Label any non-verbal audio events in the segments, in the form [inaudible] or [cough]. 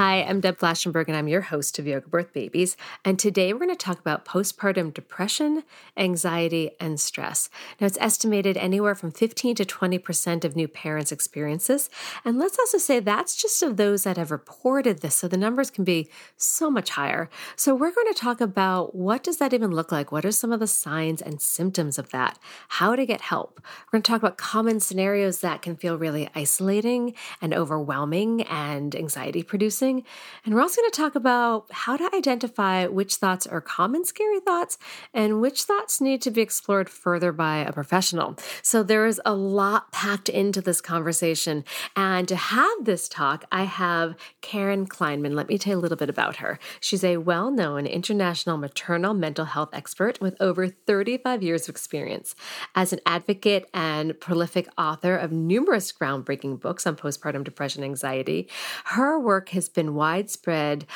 Hi, I'm Deb Flashenberg, and I'm your host of Yoga Birth Babies. And today we're going to talk about postpartum depression, anxiety, and stress. Now, it's estimated anywhere from 15 to 20% of new parents experience this. And let's also say that's just of those that have reported this. So the numbers can be so much higher. So we're going to talk about what does that even look like? What are some of the signs and symptoms of that? How to get help? We're going to talk about common scenarios that can feel really isolating and overwhelming and anxiety producing and we're also going to talk about how to identify which thoughts are common scary thoughts and which thoughts need to be explored further by a professional. So there is a lot packed into this conversation. And to have this talk, I have Karen Kleiman. Let me tell you a little bit about her. She's a well known international maternal mental health expert with over 35 years of experience. As an advocate and prolific author of numerous groundbreaking books on postpartum depression anxiety, her work has been widespread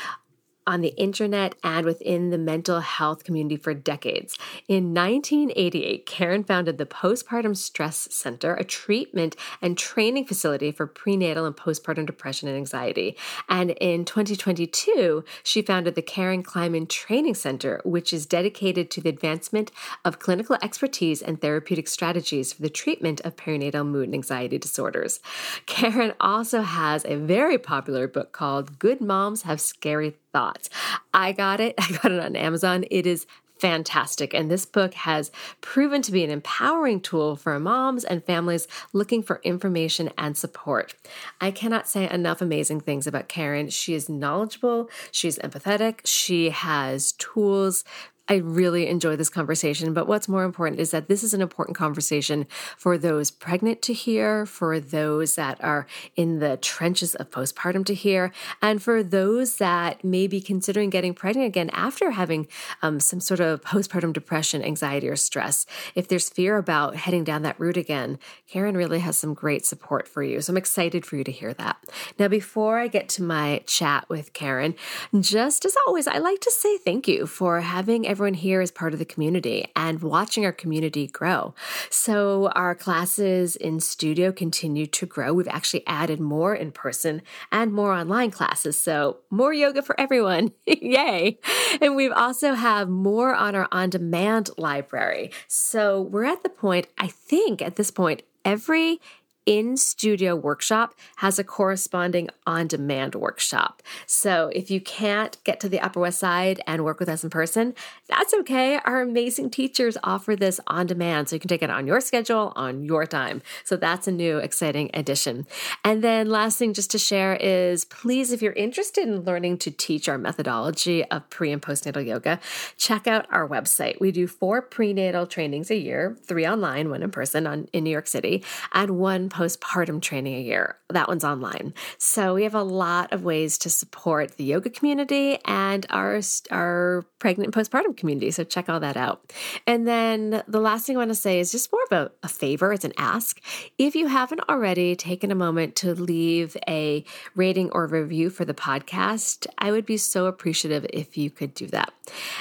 on the internet and within the mental health community for decades. In 1988, Karen founded the Postpartum Stress Center, a treatment and training facility for prenatal and postpartum depression and anxiety. And in 2022, she founded the Karen Kleiman Training Center, which is dedicated to the advancement of clinical expertise and therapeutic strategies for the treatment of perinatal mood and anxiety disorders. Karen also has a very popular book called Good Moms Have Scary thoughts. I got it. [laughs] I got it on Amazon. It is fantastic. And this book has proven to be an empowering tool for moms and families looking for information and support. I cannot say enough amazing things about Karen. She is knowledgeable, she's empathetic, she has tools I really enjoy this conversation. But what's more important is that this is an important conversation for those pregnant to hear, for those that are in the trenches of postpartum to hear, and for those that may be considering getting pregnant again after having um, some sort of postpartum depression, anxiety, or stress. If there's fear about heading down that route again, Karen really has some great support for you. So I'm excited for you to hear that. Now, before I get to my chat with Karen, just as always, I like to say thank you for having everyone here is part of the community and watching our community grow. So our classes in studio continue to grow. We've actually added more in person and more online classes. So more yoga for everyone. [laughs] Yay. And we've also have more on our on demand library. So we're at the point, I think at this point, every in studio workshop has a corresponding on demand workshop. So if you can't get to the Upper West Side and work with us in person, that's okay. Our amazing teachers offer this on demand. So you can take it on your schedule, on your time. So that's a new exciting addition. And then last thing just to share is please, if you're interested in learning to teach our methodology of pre and postnatal yoga, check out our website. We do four prenatal trainings a year, three online, one in person on, in New York City, and one postpartum training a year. That one's online. So we have a lot of ways to support the yoga community and our, our pregnant postpartum community. So check all that out. And then the last thing I want to say is just more of a, a favor, it's an ask. If you haven't already taken a moment to leave a rating or review for the podcast, I would be so appreciative if you could do that.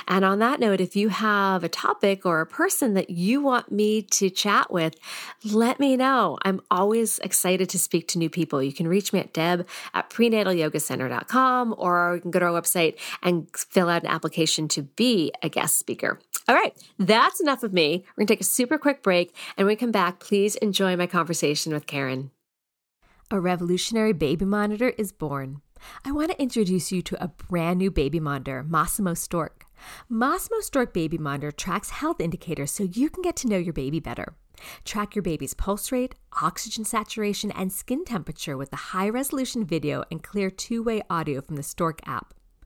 And on that note, if you have a topic or a person that you want me to chat with, let me know. I'm always always excited to speak to new people. You can reach me at deb at prenatalyogacenter.com or you can go to our website and fill out an application to be a guest speaker. All right, that's enough of me. We're going to take a super quick break. And when we come back, please enjoy my conversation with Karen. A revolutionary baby monitor is born. I want to introduce you to a brand new baby monitor, Masimo Stork. Masimo Stork Baby Monitor tracks health indicators so you can get to know your baby better. Track your baby's pulse rate, oxygen saturation, and skin temperature with the high resolution video and clear two way audio from the Stork app.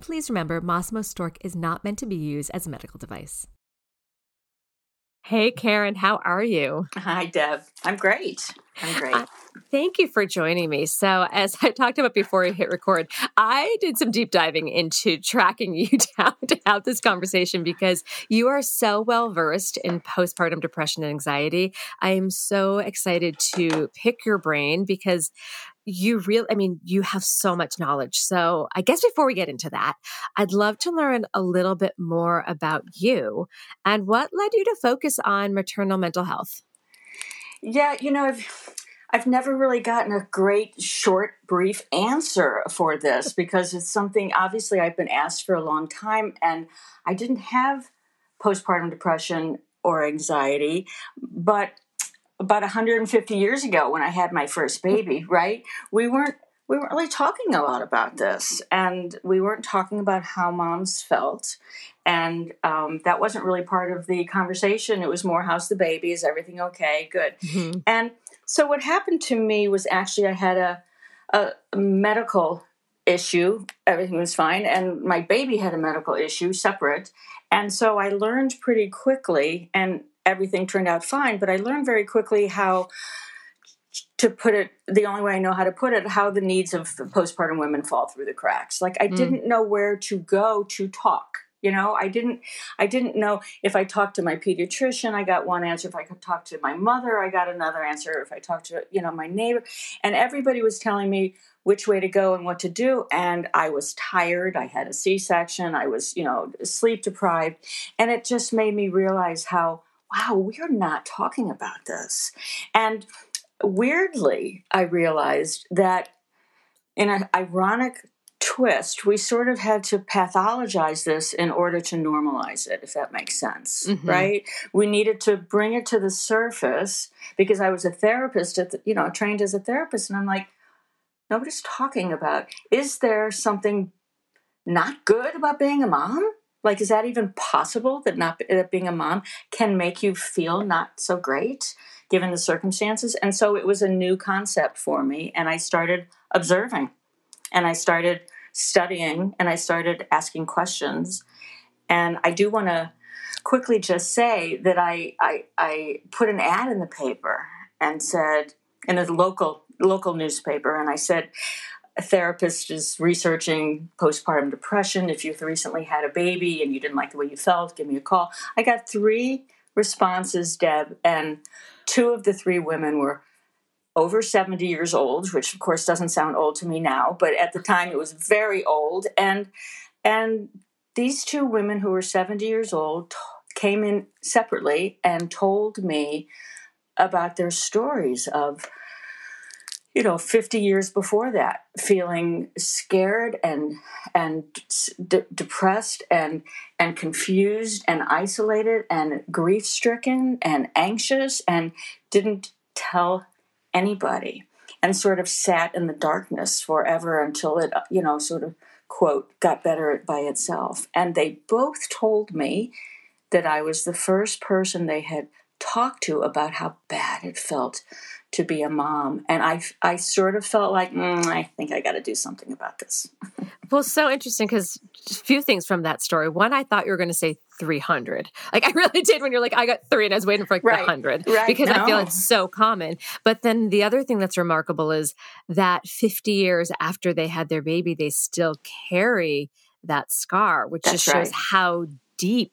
Please remember, Masimo Stork is not meant to be used as a medical device. Hey, Karen, how are you? Hi, Deb. I'm great. I'm great. Uh, thank you for joining me. So, as [laughs] I talked about before we hit record, I did some deep diving into tracking [laughs] you down to have this conversation because you are so well versed in postpartum depression and anxiety. I am so excited to pick your brain because you really, I mean, you have so much knowledge. So I guess before we get into that, I'd love to learn a little bit more about you and what led you to focus on maternal mental health. Yeah, you know, I've, I've never really gotten a great, short, brief answer for this [laughs] because it's something obviously I've been asked for a long time and I didn't have postpartum depression or anxiety, but about 150 years ago when I had my first baby, right? We weren't we weren't really talking a lot about this, and we weren't talking about how moms felt, and um, that wasn't really part of the conversation. It was more, "How's the baby? Is everything okay? Good." Mm-hmm. And so, what happened to me was actually I had a, a medical issue. Everything was fine, and my baby had a medical issue separate, and so I learned pretty quickly and everything turned out fine. But I learned very quickly how to put it the only way I know how to put it, how the needs of postpartum women fall through the cracks. Like I mm. didn't know where to go to talk. You know, I didn't I didn't know if I talked to my pediatrician, I got one answer. If I could talk to my mother, I got another answer. If I talked to, you know, my neighbor. And everybody was telling me which way to go and what to do. And I was tired. I had a C-section. I was, you know, sleep deprived. And it just made me realize how wow, we're not talking about this. And weirdly, I realized that in an ironic twist, we sort of had to pathologize this in order to normalize it, if that makes sense, mm-hmm. right? We needed to bring it to the surface because I was a therapist, at the, you know, trained as a therapist, and I'm like, nobody's talking about is there something not good about being a mom? Like, is that even possible that not that being a mom can make you feel not so great given the circumstances? And so it was a new concept for me, and I started observing, and I started studying, and I started asking questions. And I do want to quickly just say that I, I I put an ad in the paper and said in a local local newspaper, and I said a therapist is researching postpartum depression. If you've recently had a baby and you didn't like the way you felt, give me a call. I got three responses, Deb, and two of the three women were over 70 years old, which of course doesn't sound old to me now, but at the time it was very old. And and these two women who were 70 years old came in separately and told me about their stories of you know 50 years before that feeling scared and and de- depressed and and confused and isolated and grief stricken and anxious and didn't tell anybody and sort of sat in the darkness forever until it you know sort of quote got better by itself. And they both told me that I was the first person they had talked to about how bad it felt to be a mom. And I, I sort of felt like, mm, I think I got to do something about this. [laughs] well, so interesting because a few things from that story. One, I thought you were going to say 300. Like I [laughs] really did when you're like, I got three and I was waiting for like right. 100 right. because no. I feel it's so common. But then the other thing that's remarkable is that 50 years after they had their baby, they still carry that scar, which that's just shows right. how deep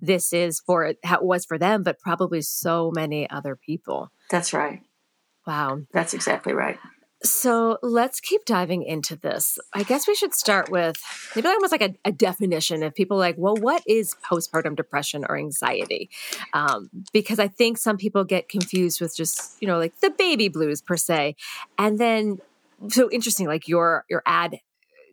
this is for how it was for them, but probably so many other people. That's right. Wow. That's exactly right. So let's keep diving into this. I guess we should start with maybe almost like a, a definition of people like, well, what is postpartum depression or anxiety? Um, because I think some people get confused with just, you know, like the baby blues per se. And then, so interesting, like your, your ad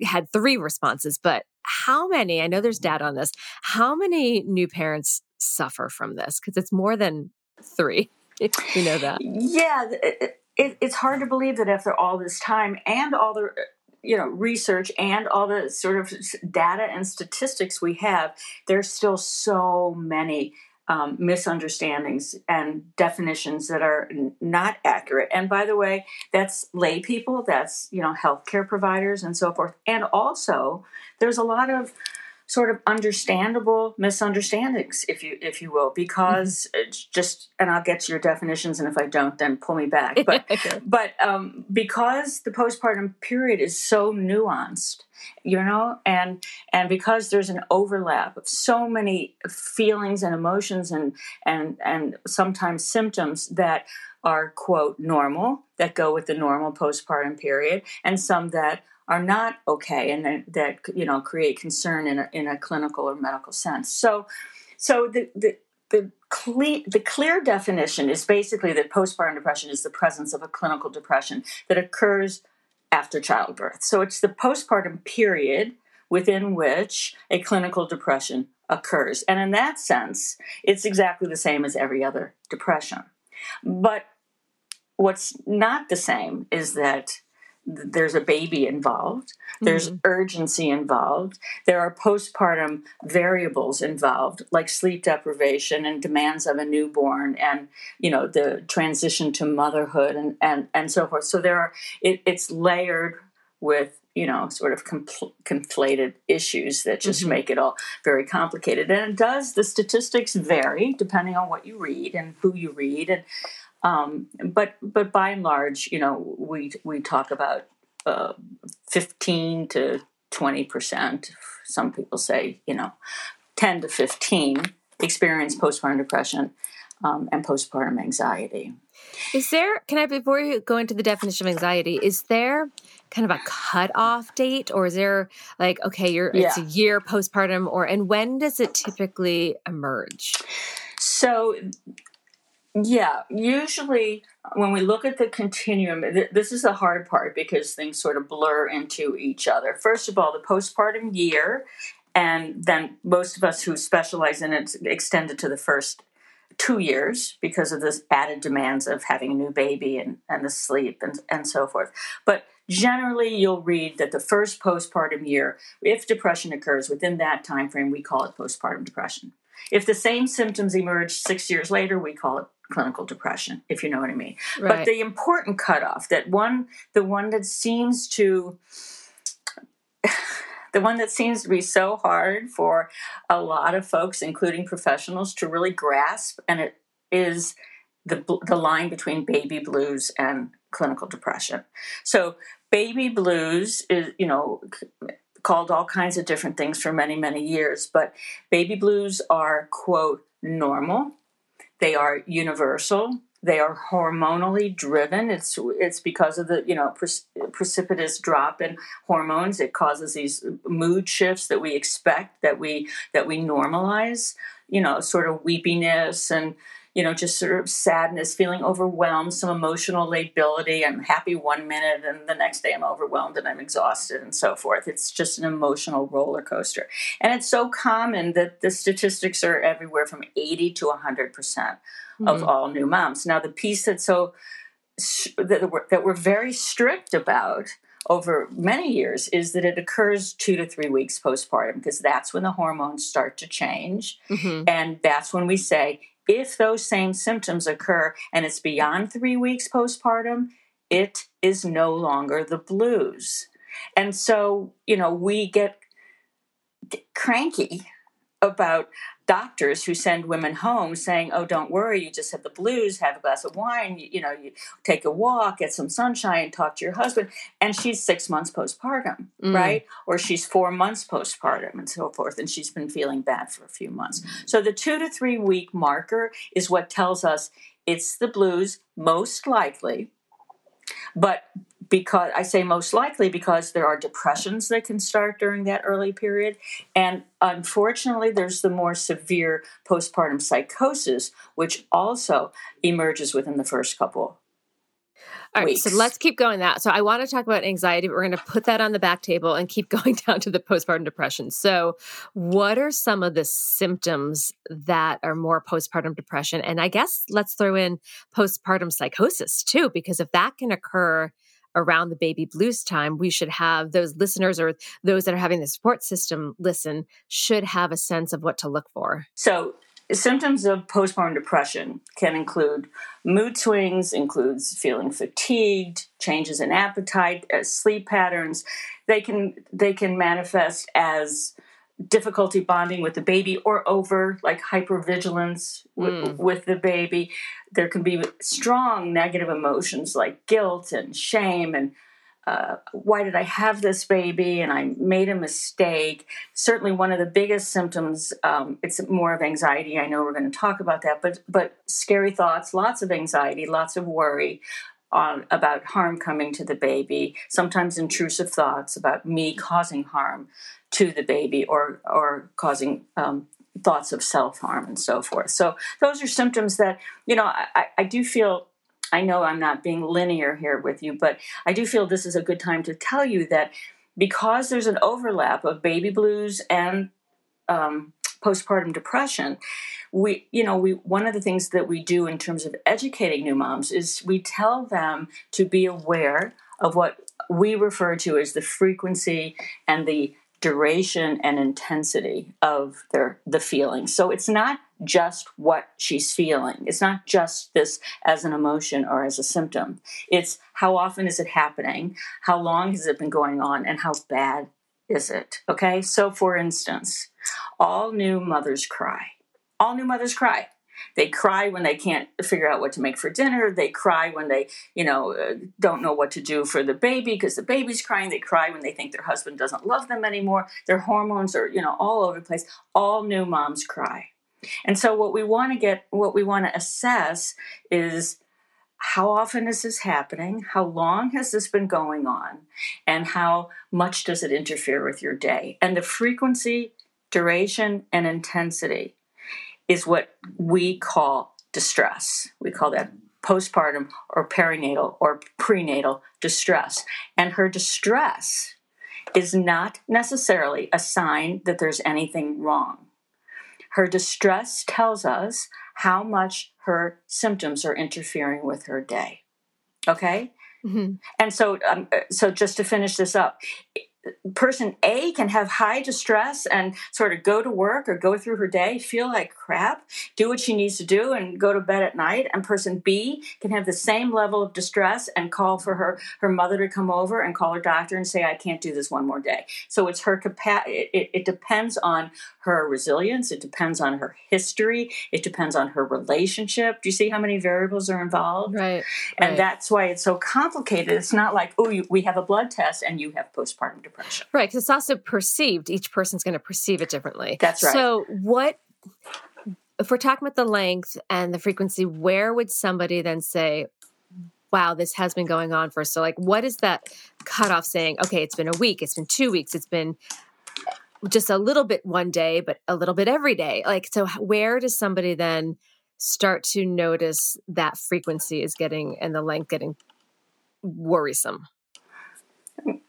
had three responses, but how many, I know there's data on this, how many new parents suffer from this? Because it's more than three. [laughs] you know that. Yeah. It, it, it's hard to believe that after all this time and all the you know research and all the sort of data and statistics we have there's still so many um, misunderstandings and definitions that are n- not accurate. And by the way, that's lay people, that's you know healthcare providers and so forth. And also, there's a lot of sort of understandable misunderstandings, if you if you will, because mm-hmm. it's just and I'll get to your definitions, and if I don't, then pull me back. [laughs] But but um, because the postpartum period is so nuanced you know and and because there's an overlap of so many feelings and emotions and and and sometimes symptoms that are quote normal that go with the normal postpartum period and some that are not okay and that, that you know create concern in a, in a clinical or medical sense so so the the the clear, the clear definition is basically that postpartum depression is the presence of a clinical depression that occurs after childbirth. So it's the postpartum period within which a clinical depression occurs. And in that sense, it's exactly the same as every other depression. But what's not the same is that there's a baby involved there's mm-hmm. urgency involved there are postpartum variables involved like sleep deprivation and demands of a newborn and you know the transition to motherhood and and, and so forth so there are it, it's layered with you know sort of compl- conflated issues that just mm-hmm. make it all very complicated and it does the statistics vary depending on what you read and who you read and um, but but by and large, you know, we we talk about uh, fifteen to twenty percent. Some people say, you know, ten to fifteen experience postpartum depression um, and postpartum anxiety. Is there? Can I before you go into the definition of anxiety? Is there kind of a cutoff date, or is there like okay, you're yeah. it's a year postpartum, or and when does it typically emerge? So yeah, usually when we look at the continuum, th- this is the hard part because things sort of blur into each other. First of all, the postpartum year, and then most of us who specialize in it extend it to the first two years because of the added demands of having a new baby and, and the sleep and, and so forth. But generally you'll read that the first postpartum year, if depression occurs within that time frame, we call it postpartum depression. If the same symptoms emerge six years later, we call it clinical depression, if you know what I mean. Right. But the important cutoff, that one, the one that seems to, [sighs] the one that seems to be so hard for a lot of folks, including professionals, to really grasp, and it is the the line between baby blues and clinical depression. So baby blues is, you know, called all kinds of different things for many many years, but baby blues are quote normal they are universal. They are hormonally driven. It's it's because of the you know pre- precipitous drop in hormones. It causes these mood shifts that we expect that we that we normalize. You know, sort of weepiness and you know, just sort of sadness, feeling overwhelmed, some emotional lability. I'm happy one minute and the next day I'm overwhelmed and I'm exhausted and so forth. It's just an emotional roller coaster. And it's so common that the statistics are everywhere from 80 to 100% mm-hmm. of all new moms. Now, the piece that's so that we're, that we're very strict about over many years is that it occurs two to three weeks postpartum because that's when the hormones start to change. Mm-hmm. And that's when we say if those same symptoms occur and it's beyond three weeks postpartum, it is no longer the blues. And so, you know, we get cranky about doctors who send women home saying, "Oh, don't worry, you just have the blues. Have a glass of wine. You, you, know, you take a walk, get some sunshine, talk to your husband." And she's six months postpartum, mm. right? Or she's four months postpartum, and so forth, and she's been feeling bad for a few months. So the two to three week marker is what tells us it's the blues, most likely. But because I say most likely because there are depressions that can start during that early period. And unfortunately, there's the more severe postpartum psychosis, which also emerges within the first couple. All right, weeks. so let's keep going that. So I want to talk about anxiety, but we're going to put that on the back table and keep [laughs] going down to the postpartum depression. So, what are some of the symptoms that are more postpartum depression? And I guess let's throw in postpartum psychosis too, because if that can occur around the baby blues time, we should have those listeners or those that are having the support system listen should have a sense of what to look for. So, symptoms of postpartum depression can include mood swings, includes feeling fatigued, changes in appetite, uh, sleep patterns. They can they can manifest as difficulty bonding with the baby or over like hypervigilance w- mm. with the baby there can be strong negative emotions like guilt and shame and uh, why did I have this baby and I made a mistake. Certainly, one of the biggest symptoms. Um, it's more of anxiety. I know we're going to talk about that, but but scary thoughts, lots of anxiety, lots of worry, on about harm coming to the baby, sometimes intrusive thoughts about me causing harm to the baby or or causing um, thoughts of self harm and so forth. So those are symptoms that you know I, I do feel. I know I'm not being linear here with you, but I do feel this is a good time to tell you that because there's an overlap of baby blues and um, postpartum depression we you know we one of the things that we do in terms of educating new moms is we tell them to be aware of what we refer to as the frequency and the duration and intensity of their the feeling so it's not just what she's feeling it's not just this as an emotion or as a symptom it's how often is it happening how long has it been going on and how bad is it okay so for instance all new mothers cry. All new mothers cry. They cry when they can't figure out what to make for dinner. They cry when they, you know, uh, don't know what to do for the baby because the baby's crying. They cry when they think their husband doesn't love them anymore. Their hormones are, you know, all over the place. All new moms cry. And so what we want to get, what we want to assess is how often is this happening? How long has this been going on? And how much does it interfere with your day? And the frequency duration, and intensity is what we call distress. We call that postpartum or perinatal or prenatal distress. And her distress is not necessarily a sign that there's anything wrong. Her distress tells us how much her symptoms are interfering with her day. Okay? Mm-hmm. And so, um, so just to finish this up, person A can have high distress and sort of go to work or go through her day, feel like crap, do what she needs to do, and go to bed at night. And person B can have the same level of distress and call for her her mother to come over and call her doctor and say, "I can't do this one more day." So it's her capacity. It, it depends on her resilience. It depends on her history. It depends on her relationship. Do you see how many variables are involved? Right. And right. that's why it's so complicated. It's not like, oh, we have a blood test and you have postpartum depression. Right. Because it's also perceived. Each person's going to perceive it differently. That's right. So, what, if we're talking about the length and the frequency, where would somebody then say, wow, this has been going on for so like what is that cutoff saying, okay, it's been a week, it's been two weeks, it's been just a little bit one day, but a little bit every day. Like, so where does somebody then start to notice that frequency is getting and the length getting worrisome?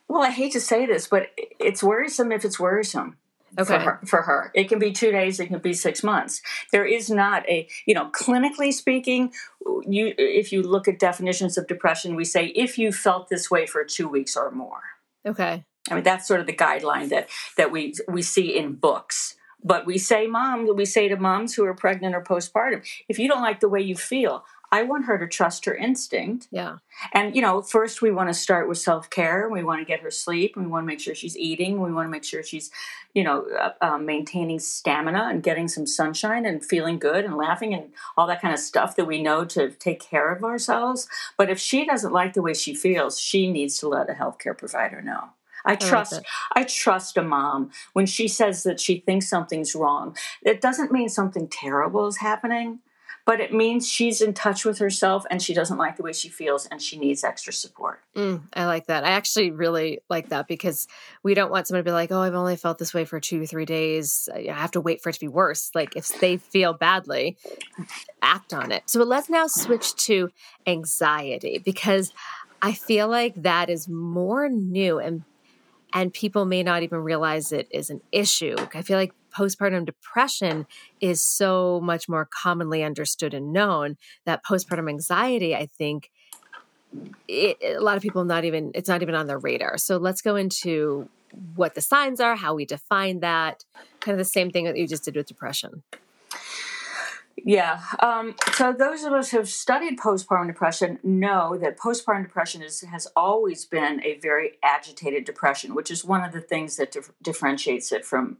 Well, I hate to say this, but it's worrisome if it's worrisome. Okay. For her, for her, it can be two days. It can be six months. There is not a, you know, clinically speaking, you if you look at definitions of depression, we say if you felt this way for two weeks or more. Okay. I mean, that's sort of the guideline that that we we see in books but we say mom we say to moms who are pregnant or postpartum if you don't like the way you feel I want her to trust her instinct. Yeah. And, you know, first we want to start with self care. We want to get her sleep. We want to make sure she's eating. We want to make sure she's, you know, uh, uh, maintaining stamina and getting some sunshine and feeling good and laughing and all that kind of stuff that we know to take care of ourselves. But if she doesn't like the way she feels, she needs to let a healthcare provider know. I trust I, I trust a mom when she says that she thinks something's wrong. It doesn't mean something terrible is happening but it means she's in touch with herself and she doesn't like the way she feels and she needs extra support. Mm, I like that. I actually really like that because we don't want someone to be like, oh, I've only felt this way for two three days. I have to wait for it to be worse. Like if they feel badly, act on it. So let's now switch to anxiety because I feel like that is more new and and people may not even realize it is an issue. I feel like postpartum depression is so much more commonly understood and known that postpartum anxiety, I think, it, a lot of people not even it's not even on their radar. So let's go into what the signs are, how we define that, kind of the same thing that you just did with depression. Yeah. Um, so those of us who have studied postpartum depression know that postpartum depression is, has always been a very agitated depression, which is one of the things that dif- differentiates it from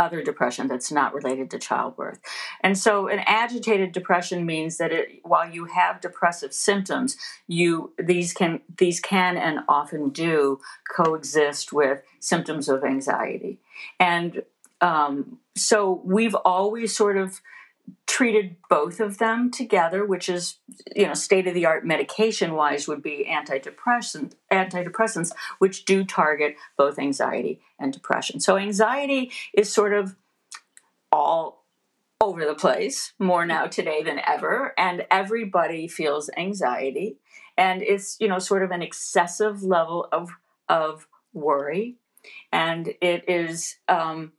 other depression that's not related to childbirth. And so an agitated depression means that it, while you have depressive symptoms, you these can these can and often do coexist with symptoms of anxiety. And um, so we've always sort of treated both of them together, which is, you know, state of the art medication wise would be antidepressant, antidepressants, which do target both anxiety and depression. So anxiety is sort of all over the place more now today than ever, and everybody feels anxiety, and it's you know sort of an excessive level of of worry, and it is. Um,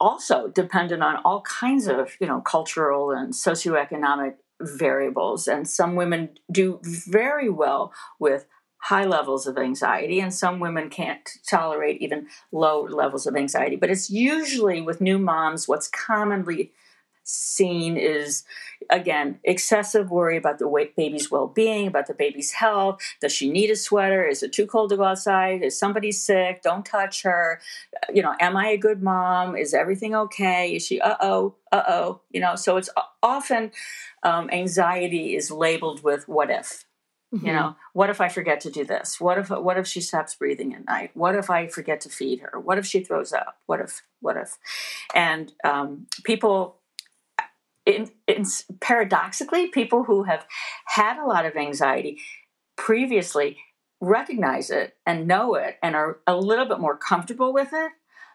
also dependent on all kinds of you know cultural and socioeconomic variables. And some women do very well with high levels of anxiety and some women can't tolerate even low levels of anxiety. But it's usually with new moms what's commonly seen is again excessive worry about the baby's well-being about the baby's health. Does she need a sweater? Is it too cold to go outside? Is somebody sick? Don't touch her. You know am i a good mom? Is everything okay? Is she uh-oh uh-oh you know? So it's often um, anxiety is labeled with what if Mm-hmm. you know? What if i forget to do this? What if what if she stops breathing at night? What if i forget to feed her? What if she throws up? What if what if? And um, people in, in, paradoxically, people who have had a lot of anxiety previously recognize it and know it and are a little bit more comfortable with it.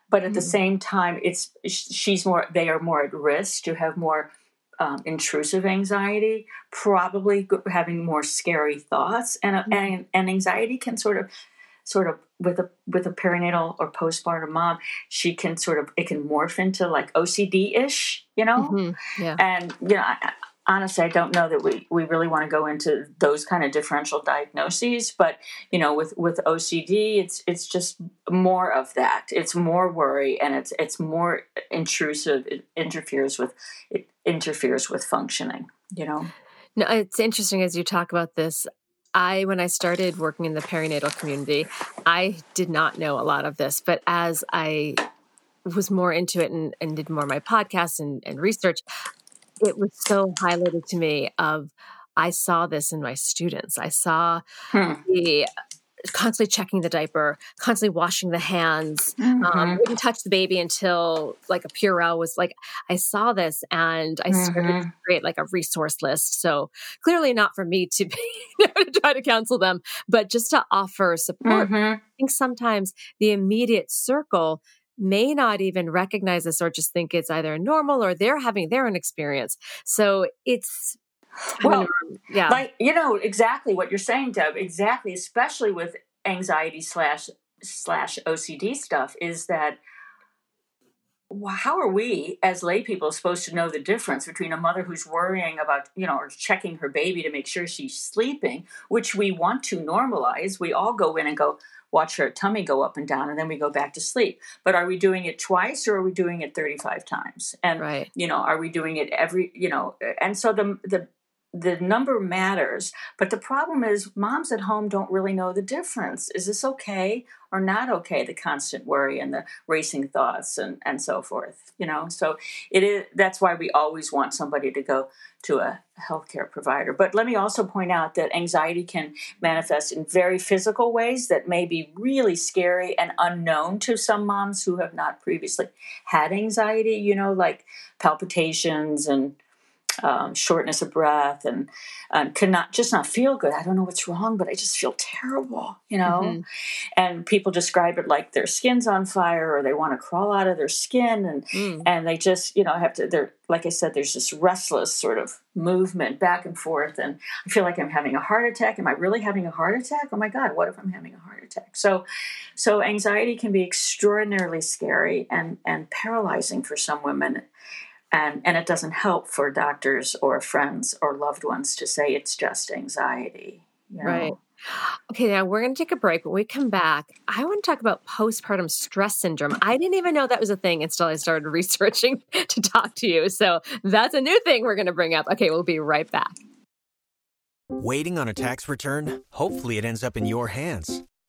But at mm-hmm. the same time, it's she's more. They are more at risk to have more um, intrusive anxiety, probably having more scary thoughts, and, mm-hmm. and and anxiety can sort of sort of with a with a perinatal or postpartum mom, she can sort of it can morph into like OCD ish, you know. Mm-hmm. Yeah. And you know, I, honestly, I don't know that we we really want to go into those kind of differential diagnoses, but you know, with with OCD, it's it's just more of that. It's more worry, and it's it's more intrusive. It interferes with it interferes with functioning. You know. No, it's interesting as you talk about this. I, when I started working in the perinatal community, I did not know a lot of this, but as I was more into it and, and did more of my podcasts and, and research, it was so highlighted to me of I saw this in my students. I saw hmm. the constantly checking the diaper, constantly washing the hands. Um, mm-hmm. Um, wouldn't touch the baby until like a Purell was like. I saw this and I started mm-hmm. to create like a resource list. So clearly not for me to be [laughs] to try to counsel them, but just to offer support. Mm-hmm. I think sometimes the immediate circle may not even recognize this or just think it's either normal or they're having their own experience. So it's well, yeah, like you know exactly what you're saying, Deb. Exactly, especially with anxiety slash slash OCD stuff, is that how are we as lay people supposed to know the difference between a mother who's worrying about you know or checking her baby to make sure she's sleeping which we want to normalize we all go in and go watch her tummy go up and down and then we go back to sleep but are we doing it twice or are we doing it 35 times and right. you know are we doing it every you know and so the the the number matters but the problem is moms at home don't really know the difference. Is this okay or not okay the constant worry and the racing thoughts and and so forth you know? So it is that's why we always want somebody to go to a healthcare provider. But let me also point out that anxiety can manifest in very physical ways that may be really scary and unknown to some moms who have not previously had anxiety you know like palpitations and um, shortness of breath and um, could not just not feel good. I don't know what's wrong, but I just feel terrible, you know. Mm-hmm. And people describe it like their skin's on fire or they want to crawl out of their skin, and mm. and they just you know have to. They're like I said, there's this restless sort of movement back and forth, and I feel like I'm having a heart attack. Am I really having a heart attack? Oh my God, what if I'm having a heart attack? So, so anxiety can be extraordinarily scary and and paralyzing for some women and and it doesn't help for doctors or friends or loved ones to say it's just anxiety you know? right. Okay now we're going to take a break. When we come back i want to talk about postpartum stress syndrome. I didn't even know that was a thing until i started [laughs] researching to talk to you. So that's a new thing we're going to bring up. Okay we'll be right back. Waiting on a tax return? Hopefully it ends up in your hands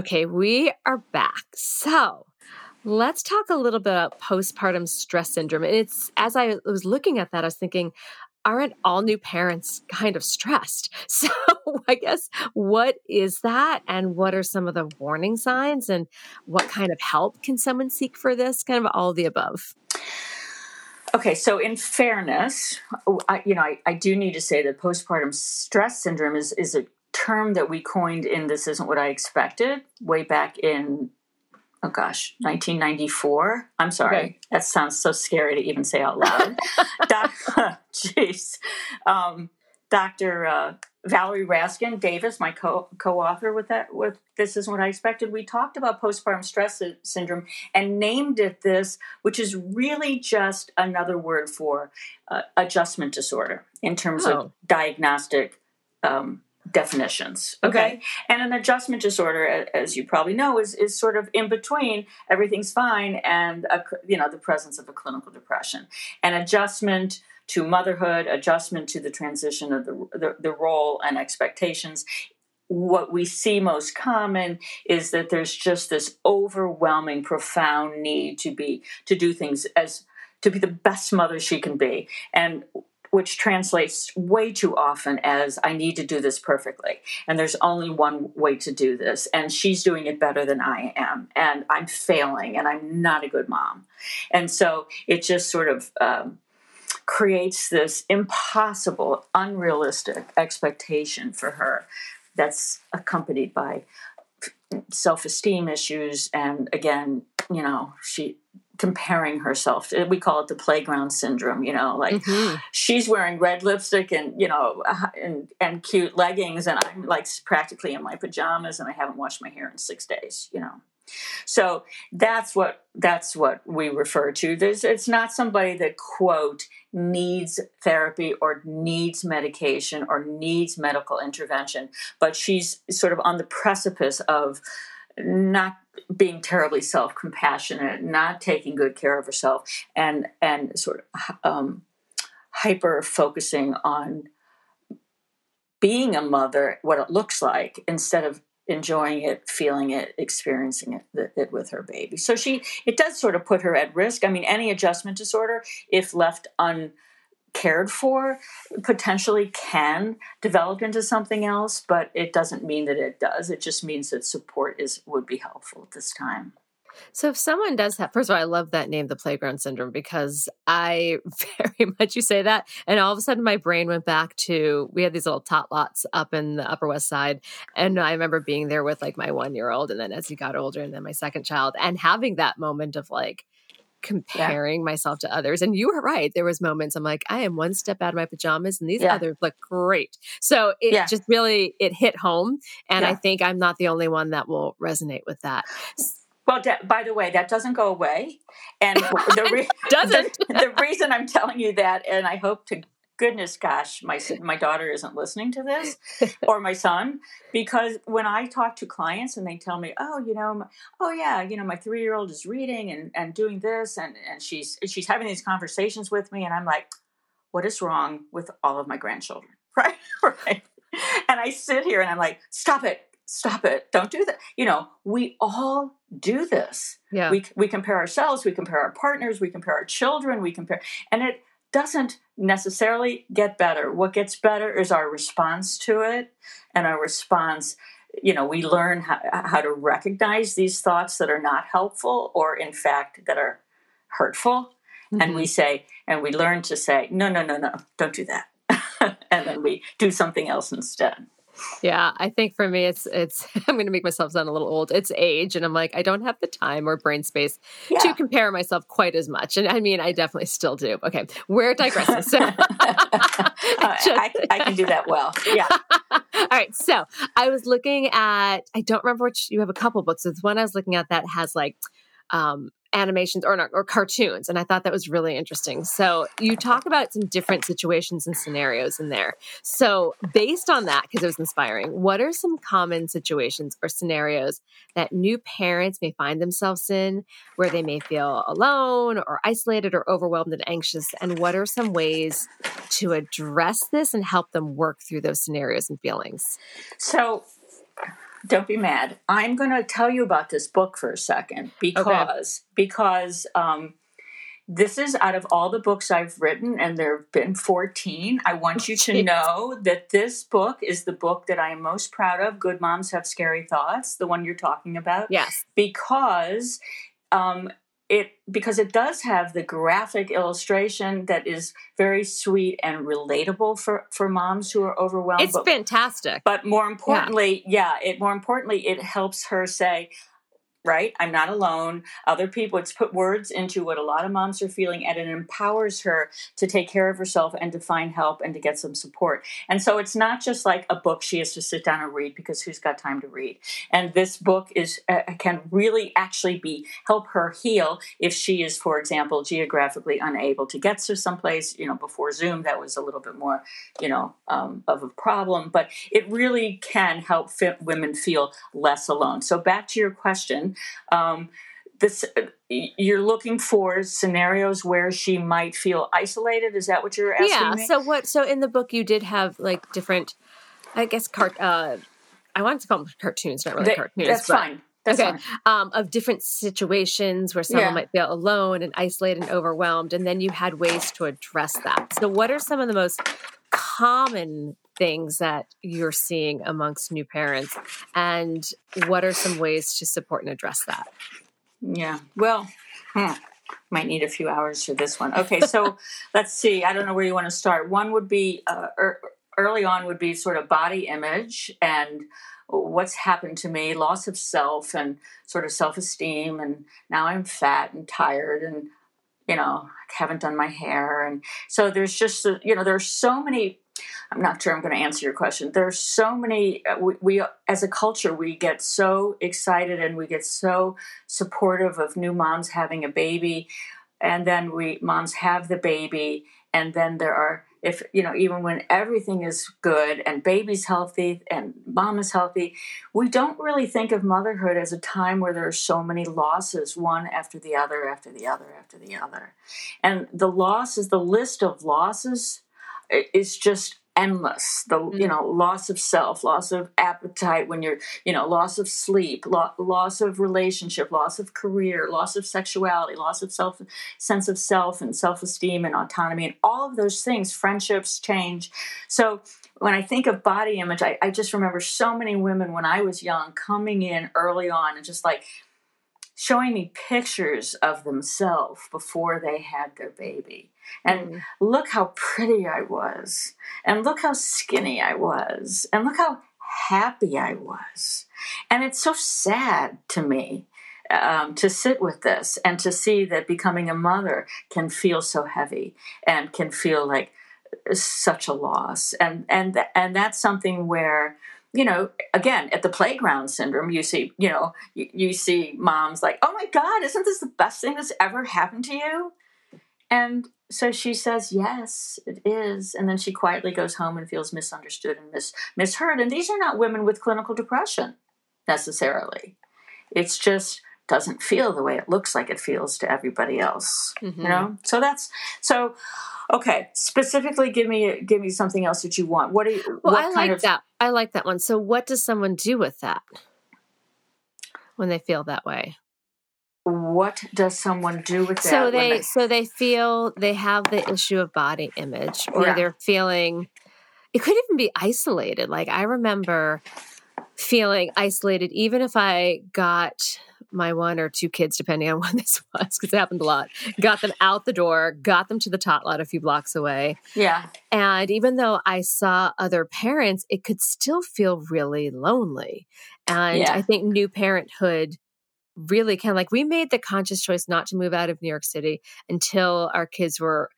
Okay, we are back. So let's talk a little bit about postpartum stress syndrome. It's as I was looking at that, I was thinking, aren't all new parents kind of stressed? [laughs] So I guess what is that and what are some of the warning signs and what kind of help can someone seek for this? Kind of all the above. Okay, so in fairness, I, you know, I, I do need to say that postpartum stress syndrome is, is a term that we coined in This Isn't What I Expected way back in, oh gosh, 1994. I'm sorry. Okay. That sounds so scary to even say out loud. [laughs] [laughs] Jeez. Um, Dr. Uh, Valerie Raskin Davis, my co- co-author with that, with This Isn't What I Expected, we talked about postpartum stress syndrome and named it this, which is really just another word for uh, adjustment disorder in terms oh. of diagnostic um, definitions. Okay? okay? And an adjustment disorder, as you probably know, is, is sort of in between everything's fine and a, you know the presence of a clinical depression. An adjustment to motherhood, adjustment to the transition of the, the, the role and expectations. What we see most common is that there's just this overwhelming, profound need to be to do things as to be the best mother she can be. And which translates way too often as I need to do this perfectly. And there's only one way to do this. And she's doing it better than I am. And I'm failing and I'm not a good mom. And so it just sort of um, creates this impossible, unrealistic expectation for her that's accompanied by self esteem issues. And again, you know, she comparing herself we call it the playground syndrome you know like mm-hmm. she's wearing red lipstick and you know uh, and and cute leggings and i'm like practically in my pajamas and i haven't washed my hair in six days you know so that's what that's what we refer to There's, it's not somebody that quote needs therapy or needs medication or needs medical intervention but she's sort of on the precipice of not being terribly self-compassionate, not taking good care of herself, and and sort of um, hyper focusing on being a mother, what it looks like, instead of enjoying it, feeling it, experiencing it, it, with her baby. So she, it does sort of put her at risk. I mean, any adjustment disorder, if left un cared for potentially can develop into something else but it doesn't mean that it does. It just means that support is would be helpful at this time. So if someone does have, first of all, I love that name, the playground syndrome, because I [laughs] very much you say that, and all of a sudden my brain went back to we had these little tot lots up in the Upper West Side, and I remember being there with like my one year old, and then as he got older, and then my second child, and having that moment of like comparing yeah. myself to others. And you were right. There was moments I'm like, I am one step out of my pajamas and these yeah. others look great. So it yeah. just really it hit home. And I think I'm not the only one that will resonate with that. Well, by the way, that doesn't go away, and the [laughs] re- doesn't. The, the, reason I'm telling you that, and I hope to goodness, gosh, my my daughter isn't listening to this, [laughs] or my son, because when I talk to clients and they tell me, oh, you know, oh yeah, you know, my three year old is reading and and doing this, and and she's she's having these conversations with me, and I'm like, what is wrong with all of my grandchildren, [laughs] right, right. And I sit here and I'm like, stop it, stop it don't do that. You know we all do this. Yeah. We, we compare ourselves we compare our partners we compare our children we compare and it doesn't necessarily get better what gets better is our response to it and our response you know we learn how, how to recognize these thoughts that are not helpful or in fact that are hurtful mm-hmm. and we mm-hmm. say and we learn to say no no no no don't do that [laughs] and then we do something else instead yeah, I think for me, it's it's. [laughs] I'm going to make myself sound a little old. It's age, and I'm like, I don't have the time or brain space yeah. to compare myself quite as much. And I mean, I definitely still do. Okay, we're digressing. So [laughs] [laughs] I, I, can do that well. Yeah. All right. So I was looking at. I don't remember which. You have a couple books. It's one I was looking at that has like um, animations or not, or cartoons and i thought that was really interesting. So you talk about some different situations and scenarios in there. So based on that because it was inspiring what are some common situations or scenarios that new parents may find themselves in where they may feel alone or isolated or overwhelmed and anxious? And what are some ways to address this and help them work through those scenarios and feelings don't be mad. I'm going to tell you about this book for a second because okay. because um, this is out of all the books I've written, and there have been 14. I want you to know that this book is the book that I am most proud of. Good Moms Have Scary Thoughts, the one you're talking about. Yes. Because um, it because it does have the graphic illustration that is very sweet and relatable for for moms who are overwhelmed. It's but, fantastic. But more importantly, yeah. yeah, it more importantly it helps her say, right? I'm not alone. Other people, it's put words into what a lot of moms are feeling, and it empowers her to take care of herself and to find help and to get some support. And so it's not just like a book she has to sit down and read because who's got time to read? And this book is uh, can really actually be help her heal if she is, for example, geographically unable to get to someplace. You know, before Zoom, that was a little bit more, you know, um, of a problem. But it really can help women feel less alone. So back to your question um, this you're looking for scenarios where she might feel isolated. Is that what you're asking? Yeah. Me? So what? So in the book, you did have like different, I guess, cart. Uh, I wanted to call them cartoons, not really they, cartoons. That's but, fine. That's okay. Um, of different situations where someone yeah. might feel alone and isolated and overwhelmed, and then you had ways to address that. So, what are some of the most common things that you're seeing amongst new parents and what are some ways to support and address that? Yeah well hmm, might need a few hours for this one. Okay so [laughs] let's see i don't know where you want to start. One would be uh, er, early on would be sort of body image and what's happened to me loss of self and sort of self-esteem and now i'm fat and tired and you know I haven't done my hair and so there's just you know there's so many I'm not sure I'm going to answer your question. There's so many, uh, we, we, as a culture, we get so excited and we get so supportive of new moms having a baby. And then we, moms have the baby. And then there are, if, you know, even when everything is good and baby's healthy and mom is healthy, we don't really think of motherhood as a time where there are so many losses, one after the other, after the other, after the other. And the losses, the list of losses, is just endless the mm-hmm. you know loss of self loss of appetite when you're you know loss of sleep lo- loss of relationship loss of career loss of sexuality loss of self sense of self and self-esteem and autonomy and all of those things friendships change so when I think of body image, I, I just remember so many women when I was young coming in early on and just like showing me pictures of themselves before they had their baby. And mm. look how pretty I was. And look how skinny I was. And look how happy I was. And it's so sad to me um, to sit with this and to see that becoming a mother can feel so heavy and can feel like such a loss. And and and that's something where you know, again, at the playground syndrome, you see, you know, you, you, see moms like, oh my God, isn't this the best thing that's ever happened to you? And so she says, yes, it is. And then she quietly goes home and feels misunderstood and mis- misheard. And these are not women with clinical depression necessarily. It's just doesn't feel the way it looks like it feels to everybody else. Mm-hmm. You know? So that's so okay. Specifically give me give me something else that you want. What do you Well, I like of, that. I like that one. So what does someone do with that when they feel that way? what does someone do with that? So they, they, so they feel they have the issue of body image, or yeah. they're feeling. It could even be isolated. Like I remember feeling isolated, even if I got my one or two kids, depending on [laughs] when this was, because it happened a lot. Got them out the door, got them to the tot lot a few blocks away. Yeah. And even though I saw other parents, it could still feel really lonely. And yeah. I think new parenthood really kind of like we made the conscious choice not to move out of New York City until our kids were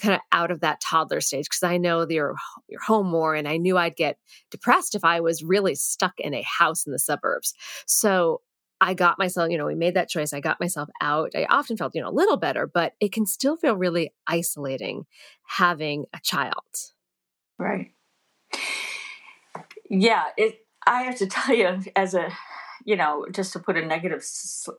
kind of out of that toddler stage because I know you're you're home more and I knew I'd get depressed if I was really stuck in a house in the suburbs. So I got myself, you know, we made that choice. I got myself out. I often felt, you know, a little better, but it can still feel really isolating having a child. Right. Yeah, it I have to [laughs] tell you as a you know, just to put a negative,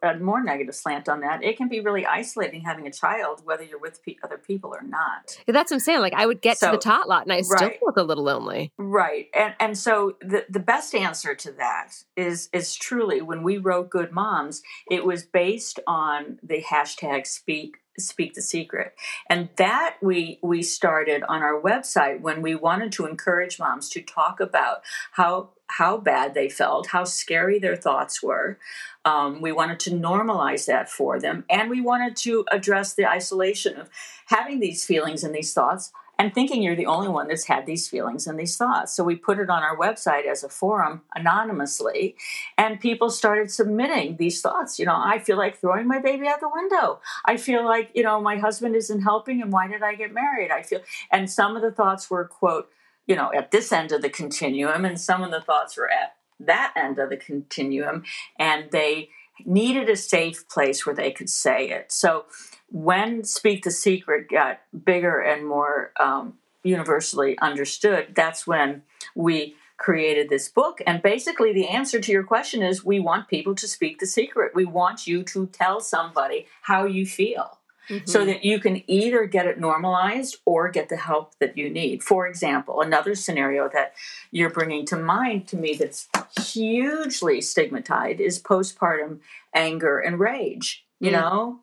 a more negative slant on that, it can be really isolating having a child, whether you're with pe- other people or not. That's what I'm saying. Like I would get so, to the tot lot and I still right, felt a little lonely. Right. And and so the the best answer to that is is truly when we wrote Good Moms, it was based on the hashtag speak speak the secret and that we we started on our website when we wanted to encourage moms to talk about how how bad they felt how scary their thoughts were um, we wanted to normalize that for them and we wanted to address the isolation of having these feelings and these thoughts and thinking you're the only one that's had these feelings and these thoughts. So we put it on our website as a forum anonymously, and people started submitting these thoughts. You know, I feel like throwing my baby out the window. I feel like, you know, my husband isn't helping, and why did I get married? I feel, and some of the thoughts were, quote, you know, at this end of the continuum, and some of the thoughts were at that end of the continuum, and they needed a safe place where they could say it. So when Speak the Secret got bigger and more um, universally understood, that's when we created this book. And basically, the answer to your question is we want people to speak the secret. We want you to tell somebody how you feel. Mm-hmm. So that you can either get it normalized or get the help that you need. For example, another scenario that you're bringing to mind to me that's hugely stigmatized is postpartum anger and rage. You mm. know,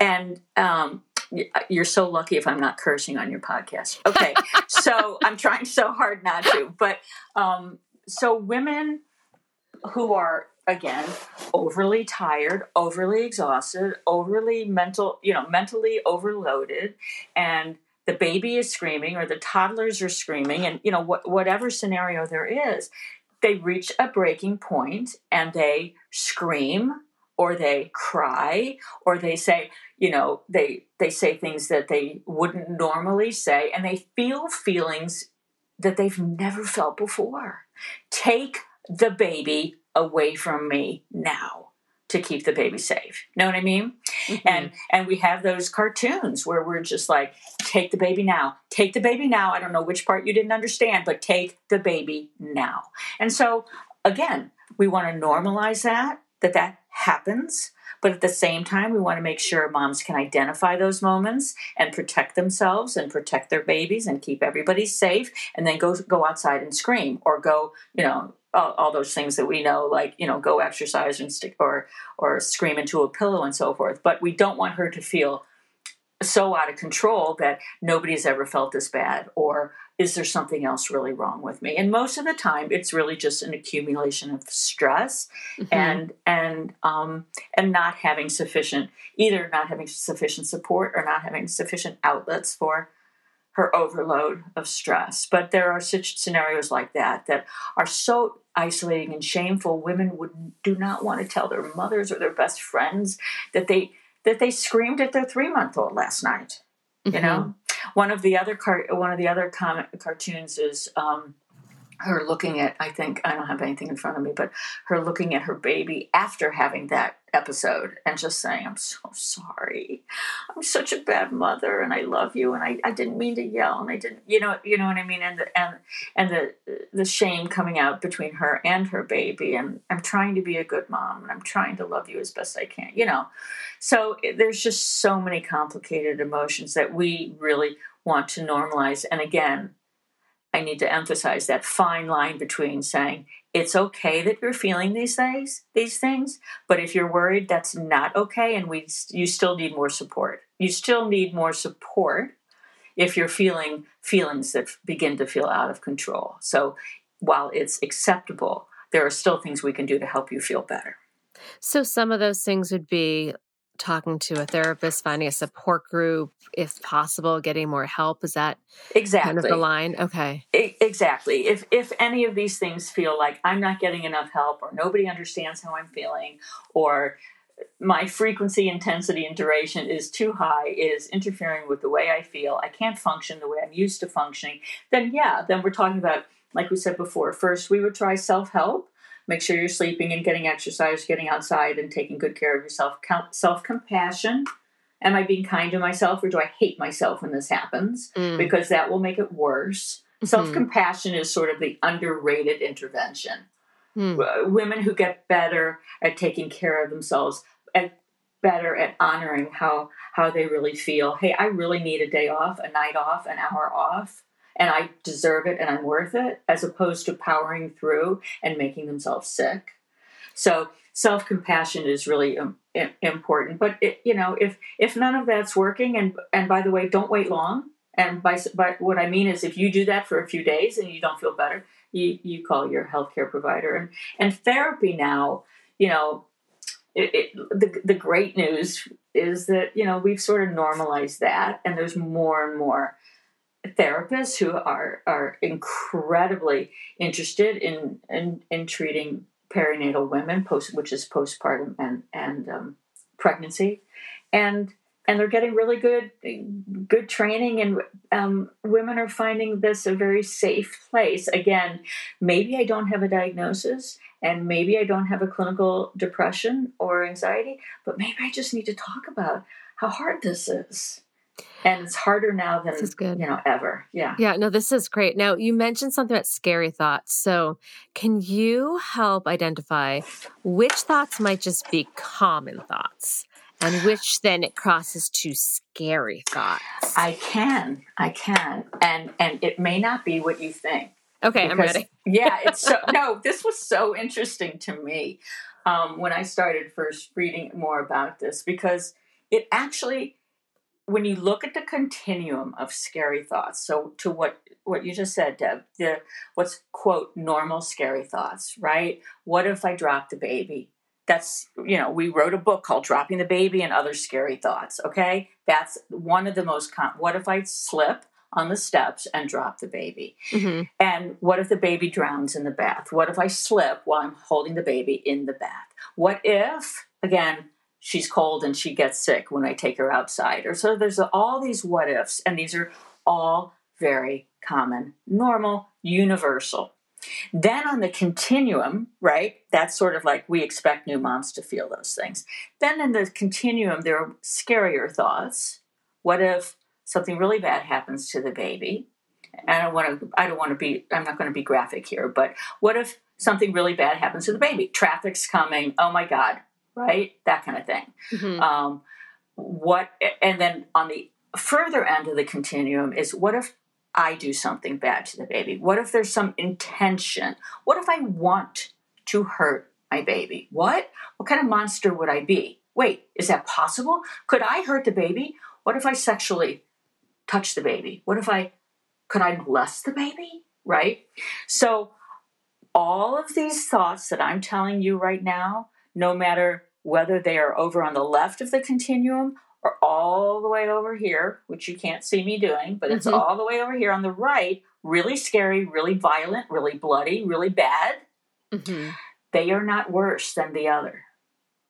and um, you're so lucky if I'm not cursing on your podcast. Okay, [laughs] so I'm trying so hard not to, but um, so women who are again overly tired, overly exhausted, overly mental, you know, mentally overloaded, and the baby is screaming or the toddlers are screaming, and you know, wh- whatever scenario there is, they reach a breaking point and they scream or they cry or they say you know they they say things that they wouldn't normally say and they feel feelings that they've never felt before. Take the baby away from me now to keep the baby safe. Know what i mean? Mm-hmm. and and we have those cartoons where we're just like take the baby now. Take the baby now. I don't know which part you didn't understand but take the baby now. And so again we want to normalize that that that happens. But at the same time, we want to make sure moms can identify those moments and protect themselves and protect their babies and keep everybody safe and then go go outside and scream or go, you know, all, all those things that we know, like, you know, go exercise and stick or or scream into a pillow and so forth. But we don't want her to feel so out of control that nobody's ever felt this bad or is there something else really wrong with me and most of the time it's really just an accumulation of stress mm-hmm. and and um and not having sufficient either not having sufficient support or not having sufficient outlets for her overload of stress but there are such scenarios like that that are so isolating and shameful women would do not want to tell their mothers or their best friends that they that they screamed at their three month old last night. You mm-hmm. know, one of the other car- one of the other comic cartoons is um, her looking at i think i don't have anything in front of me but her looking at her baby after having that episode and just saying i'm so sorry. I'm such a bad mother and i love you and i, I didn't mean to yell and i didn't you know you know what i mean? And the, and and the the shame coming out between her and her baby and i'm trying to be a good mom and i'm trying to love you as best i can you know? So eh, there's just so many complicated emotions that we really want to normalize. And again I need to emphasize that fine line between saying it's okay that you're feeling these things, these things, but if you're worried, that's not okay, and we you still need more support. You still need more support if you're feeling feelings that begin to feel out of control. So while it's acceptable, there are still things we can do to help you feel better. So some of those things would be talking to a therapist, finding a support group, if possible, getting more help. Is that exactly kind of the line? Okay, exactly. If if any of these things feel like I'm not getting enough help, or nobody understands how I'm feeling, or my frequency, intensity, and duration is too high, is interfering with the way I feel, I can't function the way I'm used to functioning, then yeah, then we're talking about, like we said before, first we would try self help Make sure you're sleeping and getting exercise, getting outside and taking good care of yourself. Self compassion. Am I being kind to myself or do I hate myself when this happens? Mm. Because that will make it worse. Mm-hmm. Self compassion is sort of the underrated intervention. Mm. Women who get better at taking care of themselves, at better at honoring how how they really feel. Hey, I really need a day off, a night off, an hour off and I deserve it and I'm worth it, as opposed to powering through and making themselves sick. So self compassion is really um, important. But it, you know, if if none of that's working, and and by the way, don't wait long. And by, by what I mean is, if you do that for a few days and you don't feel better, you you call your healthcare provider. And and therapy now, you know, it, it, the the great news is that you know we've sort of normalized that, and there's more and more therapists who are are incredibly interested in in, in treating perinatal women post which is postpartum and and um, pregnancy. And and they're getting really good good training and um, women are finding this a very safe place. Again maybe i don't have a diagnosis and maybe i don't have a clinical depression or anxiety but maybe i just need to talk about how hard this is and it's harder now than you know ever. Yeah. Yeah no this is great. Now you mentioned something about scary thoughts. So can you help identify which thoughts might just be common thoughts and which then it crosses to scary thoughts? I can i can. And and it may not be what you think. Okay because, i'm ready. yeah it's so [laughs] no this was so interesting to me um, when i started first reading more about this because it actually when you look at the continuum of scary thoughts, so to what what you just said, Deb, the what's quote normal scary thoughts, right? What if I drop the baby? That's you know we wrote a book called Dropping the Baby and Other Scary Thoughts. Okay, that's one of the most. Com- what if I slip? on the steps and drop the baby? Mm-hmm. And what if the baby drowns in the bath? What if I slip while I'm holding the baby in the bath? What if, again, she's cold and she gets sick when I take her outside. Or so there's all these what ifs, and these are all very common, normal, universal. Then on the continuum, right, that's sort of like we expect new moms to feel those things. Then in the continuum, there are scarier thoughts. What if something really bad happens to the baby? And I don't want to. I don't want to be. I'm not going to be graphic here. But what if something really bad happens to the baby? Traffic's coming. Oh my God! Right? That kind of thing. Mm-hmm. Um, what and then on the further end of the continuum is what if I do something bad to the baby? What if there's some intention? What if I want to hurt my baby? What? What kind of monster would I be? Wait, is that possible? Could I hurt the baby? what if I sexually touch the baby? What if I could I molest the baby? Right? So all of these thoughts that I'm telling you right now, no matter whether they are over on the left of the continuum or all the way over here, which you can't see me doing, but it's mm-hmm. all the way over here on the right, really scary, really violent, really bloody, really bad. Mm-hmm. They are not worse than the other.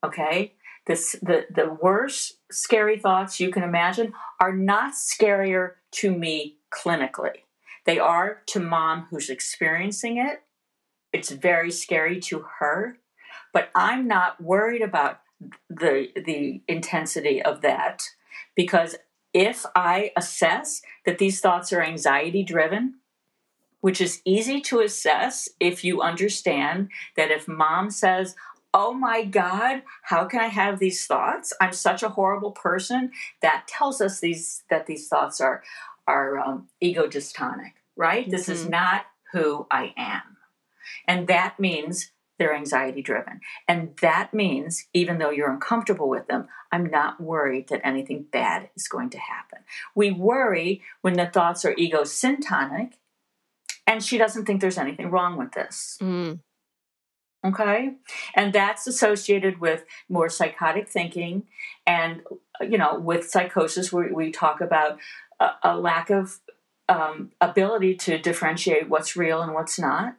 Okay? This, the, the worst scary thoughts you can imagine are not scarier to me clinically. They are to mom who's experiencing it. It's very scary to her, but I'm not worried about the the intensity of that because if I assess that these thoughts are anxiety driven, which is easy to assess if you understand that if mom says, oh my God, how can I have these thoughts? I'm such a horrible person. That tells us these that these thoughts are are um, ego dystonic, right? Mm-hmm. This is mm-hmm. not who I am, and that means they're anxiety driven, and that means even though you're uncomfortable with them, I'm not worried that anything bad is going to happen. We worry when the thoughts are ego syntonic, and she doesn't think there's anything wrong with this. Mm. Okay. And that's associated with more psychotic thinking. And, you know, with psychosis, we, we talk about a, a lack of um, ability to differentiate what's real and what's not.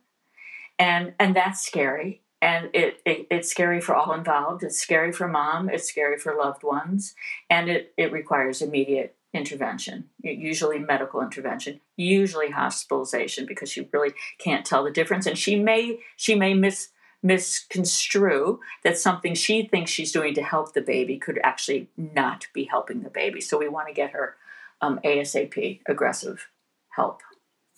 And, and that's scary. And it, it, it's scary for all involved. It's scary for mom. It's scary for loved ones. And it, it requires immediate intervention, usually medical intervention, usually hospitalization because she really can't tell the difference. And she may she may miss misconstrue that something she thinks she's doing to help the baby could actually not be helping the baby. So we want to get her um, ASAP aggressive help.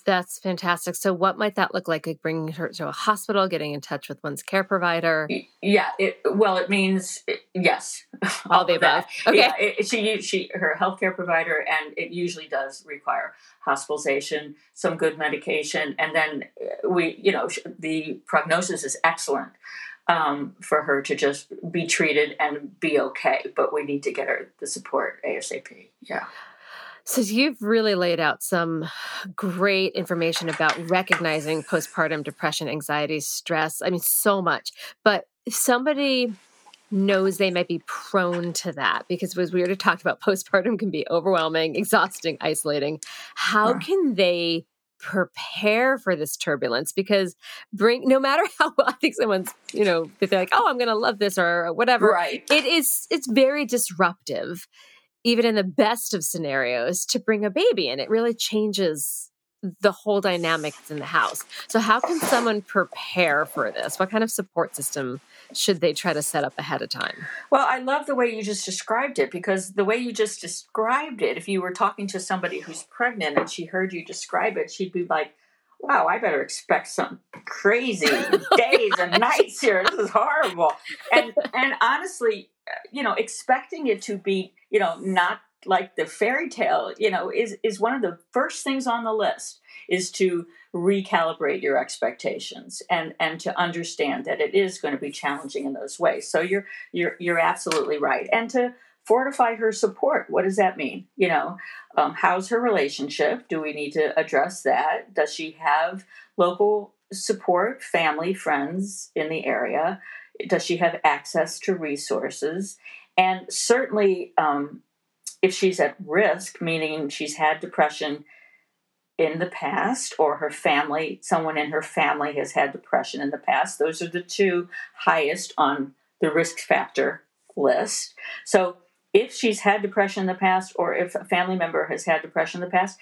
That's fantastic. So, what might that look like? Like bringing her to a hospital, getting in touch with one's care provider. Yeah. It, well, it means yes. All, [laughs] all the above. Okay. Yeah. It, she, she, her healthcare provider, and it usually does require hospitalization, some good medication, and then uh, we, you know, the prognosis is excellent. Um, for her to just be treated and be okay, but we need to get her the support ASAP. Yeah. So you've really laid out some great information about recognizing postpartum depression, anxiety, stress. I mean, so much. But if somebody knows they might be prone to that, because as we already talked about, postpartum can be overwhelming, exhausting, isolating. How yeah. can they prepare for this turbulence because bring no matter [laughs] how well I think someone's you know if they're like oh I'm gonna love this or whatever right it is it's very disruptive even in the best of scenarios, to bring a baby in. It really changes the whole dynamics in the house. So, how can someone prepare for this? What kind of support system should they try to set up ahead of time? Well, I love the way you just described it because the way you just described it, if you were talking to somebody who's pregnant and she heard you describe it, she'd be like, wow, I better expect some crazy [laughs] days and nights here. This is horrible. And and honestly, uh, you know, expecting it to be, you know, not like the fairy tale, you know, is is one of the first things on the list is to recalibrate your expectations and and to understand that it is going to be challenging in those ways. So you're you're you're absolutely right. And to fortify her support. What does that mean? You know, um, how's her relationship? Do we need to address that? Does she have local support, family, friends in the area? Does she have access to resources? And certainly, um, if she's at risk, meaning she's had depression in the past, or her family, someone in her family has had depression in the past, those are the two highest on the risk factor list. So, if she's had depression in the past, or if a family member has had depression in the past,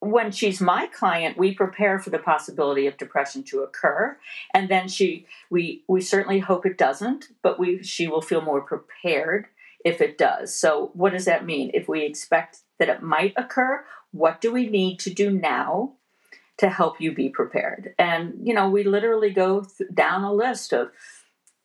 when she's my client, we prepare for the possibility of depression to occur, and then she we we certainly hope it doesn't, but we she will feel more prepared if it does. So what does that mean? If we expect that it might occur, what do we need to do now to help you be prepared? And you know, we literally go th- down a list of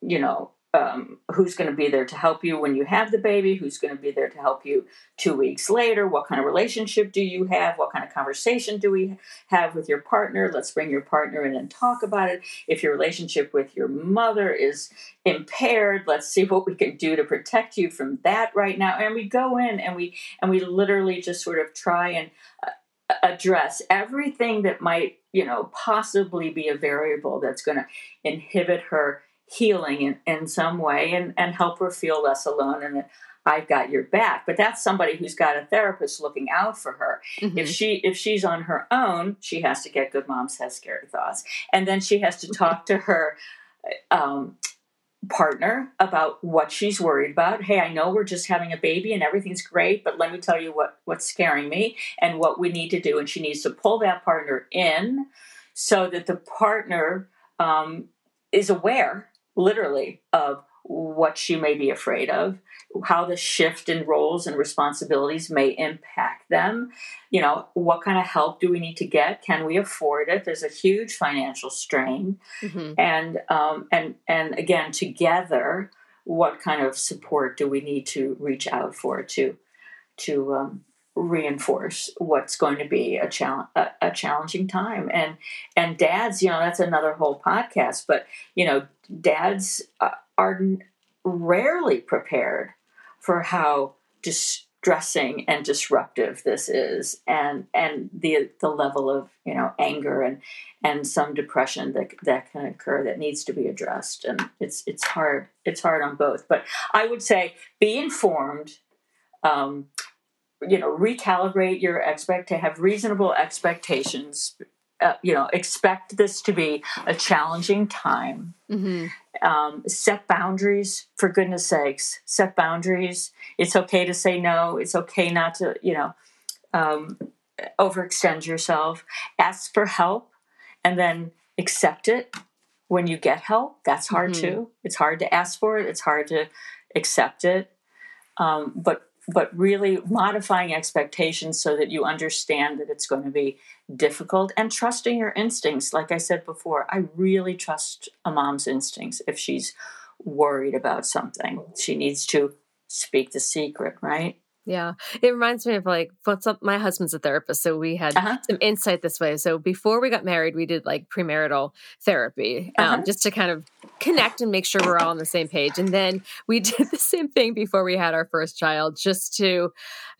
you know um, who's going to be there to help you when you have the baby, who's going to be there to help you two weeks later, what kind of relationship do you have, what kind of conversation do we have with your partner. Let's bring your partner in and talk about it. If your relationship with your mother is impaired, let's see what we can do to protect you from that right now. And we go in and we and we literally just sort of try and uh, address everything that might you know possibly be a variable that's going to inhibit her healing in, in some way and, and help her feel less alone and that I've got your back. But that's somebody who's got a therapist looking out for her. Mm-hmm. If she if she's on her own, she has to get good mom says scary thoughts. And then she has to talk to her um, partner about what she's worried about. Hey, I know we're just having a baby and everything's great, but let me tell you what what's scaring me and what we need to do. And she needs to pull that partner in so that the partner um, is aware literally of what she may be afraid of, how the shift in roles and responsibilities may impact them. You know, what kind of help do we need to get? Can we afford it? There's a huge financial strain, mm-hmm. and um, and and again, together, what kind of support do we need to reach out for to to um, reinforce what's going to be a, challenge, a, a, challenging time and and dads you know that's another whole podcast but you know dads uh, are rarely prepared for how distressing and disruptive this is and and the the level of you know anger and and some depression that that can occur that needs to be addressed. And it's it's hard it's hard on both. But i would say be informed um, you know recalibrate your expect to have reasonable expectations uh, you know expect this to be a challenging time. Mm-hmm. um, set boundaries for goodness sakes. Set boundaries. It's okay to say no. It's okay not to you know um, overextend yourself. Ask for help and then accept it when you get help. That's hard mm-hmm. too. It's hard to ask for it. It's hard to accept it. Um, but but really modifying expectations so that you understand that it's going to be difficult and trusting your instincts. Like I said before, I really trust a mom's instincts if she's worried about something. She needs to speak the secret, right? Yeah. It reminds me of like what's up my husband's a therapist, so we had uh-huh. some insight this way. So before we got married, we did like premarital therapy um, uh-huh. just to kind of connect and make sure we're all on the same page. And then we [laughs] did the same thing before we had our first child just to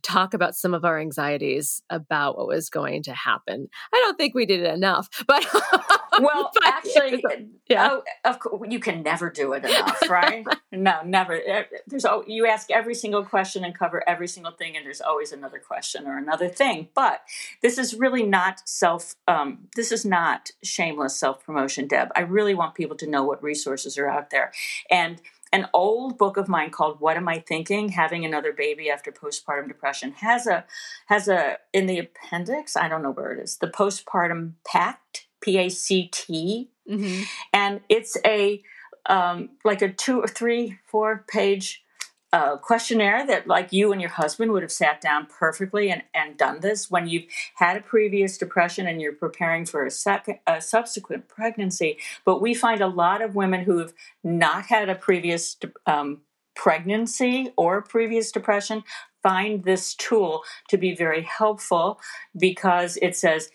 talk about some of our anxieties about what was going to happen. I don't think we did it enough, but [laughs] [laughs] well, actually, yeah, oh, of course, you can never do it enough, right? no, never. There's you ask every single question and cover every single thing, and there's always another question or another thing. But this is really not self. Um, this is not shameless self promotion, Deb. I really want people to know what resources are out there, and an old book of mine called what am i thinking having another baby after postpartum depression has a has a in the appendix i don't know where it is the postpartum pact p-a-c-t mm-hmm. and it's a um, like a two or three four page a questionnaire that like you and your husband would have sat down perfectly and, and done this when you've had a previous depression and you're preparing for a, second, a subsequent pregnancy but we find a lot of women who have not had a previous um, pregnancy or previous depression find this tool to be very helpful because it says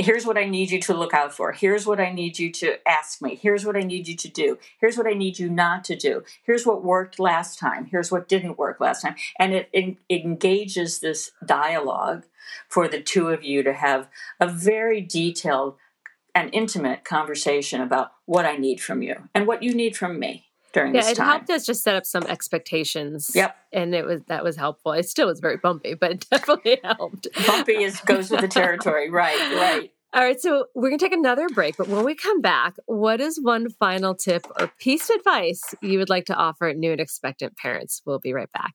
here's what I need you to look out for. Here's what I need you to ask me. Here's what I need you to do. Here's what I need you not to do. Here's what worked last time. Here's what didn't work last time. And it, it, engages this dialogue for the two of you to have a very detailed and intimate conversation about what I need from you and what you need from me during yeah, this time. it helped us just set up some expectations. Yep. And it was that was helpful. It still was very bumpy, but it [laughs] definitely helped. Bumpy is goes with the territory. right, right. All right, so we're going to take another break, but when we come back, what is one final tip or piece of advice you would like to offer new and expectant parents? We'll be right back.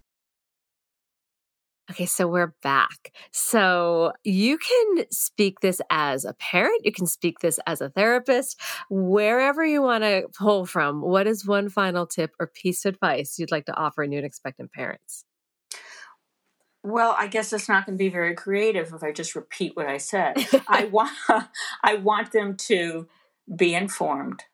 Okay, so we're back. So you can speak this as a parent, you can speak this as a therapist, wherever you want to pull from. What is one final tip or piece of advice you'd like to offer new and expectant parents? Well, I guess it's not going to be very creative if I just repeat what I said. I [laughs] want [laughs] I want them to be informed.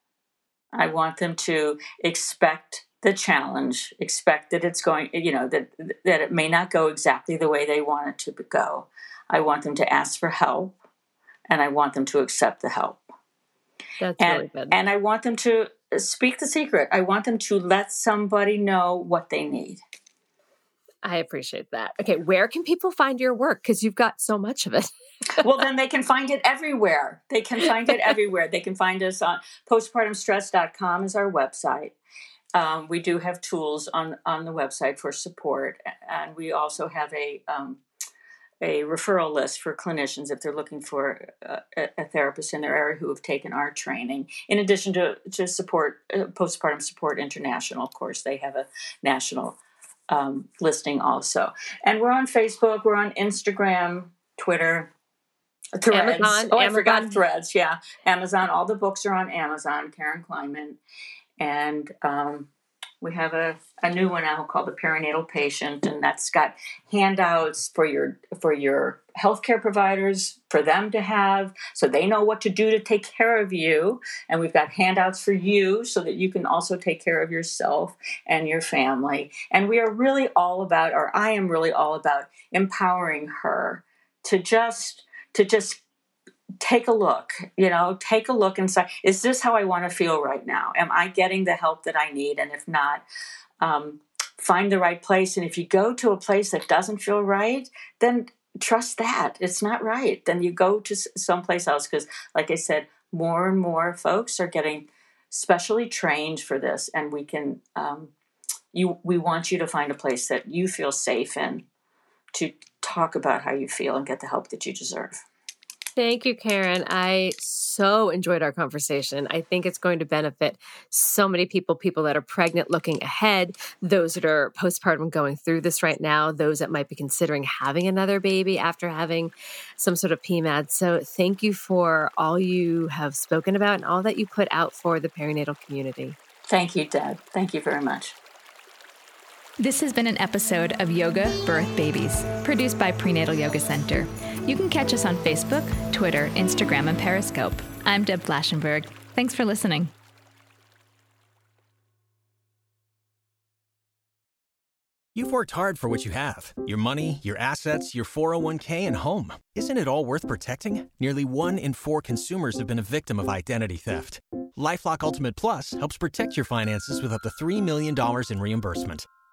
I want them to expect the challenge, expect that it's going, you know, that that it may not go exactly the way they want it to go. I want them to ask for help, and I want them to accept the help. That's and, really good. And I want them to speak the secret. I want them to let somebody know what they need. I appreciate that. Okay, where can people find your work? Because you've got so much of it. well, then they can find it everywhere. They can find it [laughs] everywhere. They can find us on postpartumstress.com is our website. Um, we do have tools on on the website for support, and we also have a um, a referral list for clinicians if they're looking for a, a, therapist in their area who have taken our training. In addition to to support uh, postpartum support international, of course, they have a national um, listing also, and we're on Facebook, we're on Instagram, Twitter. Threads. Amazon, oh, I forgot Threads. Yeah, Amazon. All the books are on Amazon. Karen Kleiman, and um, we have a, a new one now called the perinatal patient and that's got handouts for your for your healthcare providers for them to have so they know what to do to take care of you. And we've got handouts for you so that you can also take care of yourself and your family. And we are really all about or i am really all about empowering her to just to just take a look you know take a look say is this how i want to feel right now? Am i getting the help that i need? And if not um, find the right place. And if you go to a place that doesn't feel right then trust that it's not right. Then you go to someplace else because like i said more and more folks are getting specially trained for this and we can um, you we want you to find a place that you feel safe in to talk about how you feel and get the help that you deserve Thank you, Karen. I so enjoyed our conversation. I think it's going to benefit so many people people that are pregnant looking ahead, those that are postpartum going through this right now, those that might be considering having another baby after having some sort of PMAD. So, thank you for all you have spoken about and all that you put out for the perinatal community. Thank you, Deb. Thank you very much. This has been an episode of Yoga Birth Babies, produced by Prenatal Yoga Center. You can catch us on Facebook, Twitter, Instagram, and Periscope. I'm Deb Flashenberg. Thanks for listening. You've worked hard for what you have your money, your assets, your 401k, and home. Isn't it all worth protecting? Nearly one in four consumers have been a victim of identity theft. Lifelock Ultimate Plus helps protect your finances with up to $3 million in reimbursement.